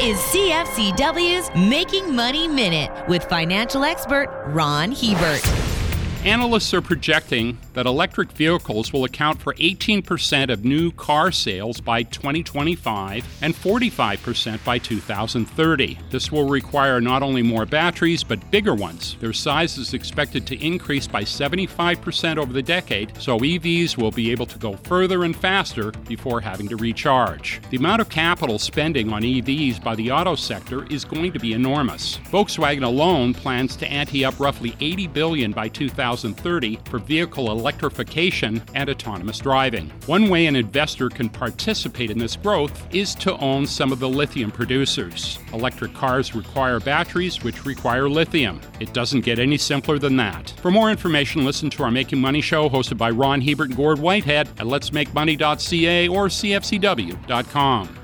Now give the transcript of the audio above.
is CFCW's Making Money Minute with financial expert Ron Hebert. Analysts are projecting that electric vehicles will account for 18% of new car sales by 2025 and 45% by 2030. This will require not only more batteries, but bigger ones. Their size is expected to increase by 75% over the decade, so EVs will be able to go further and faster before having to recharge. The amount of capital spending on EVs by the auto sector is going to be enormous. Volkswagen alone plans to ante up roughly 80 billion by 2030 for vehicle electrification and autonomous driving. One way an investor can participate in this growth is to own some of the lithium producers. Electric cars require batteries, which require lithium. It doesn't get any simpler than that. For more information, listen to our Making Money show hosted by Ron Hebert and Gord Whitehead at letsmakemoney.ca or cfcw.com.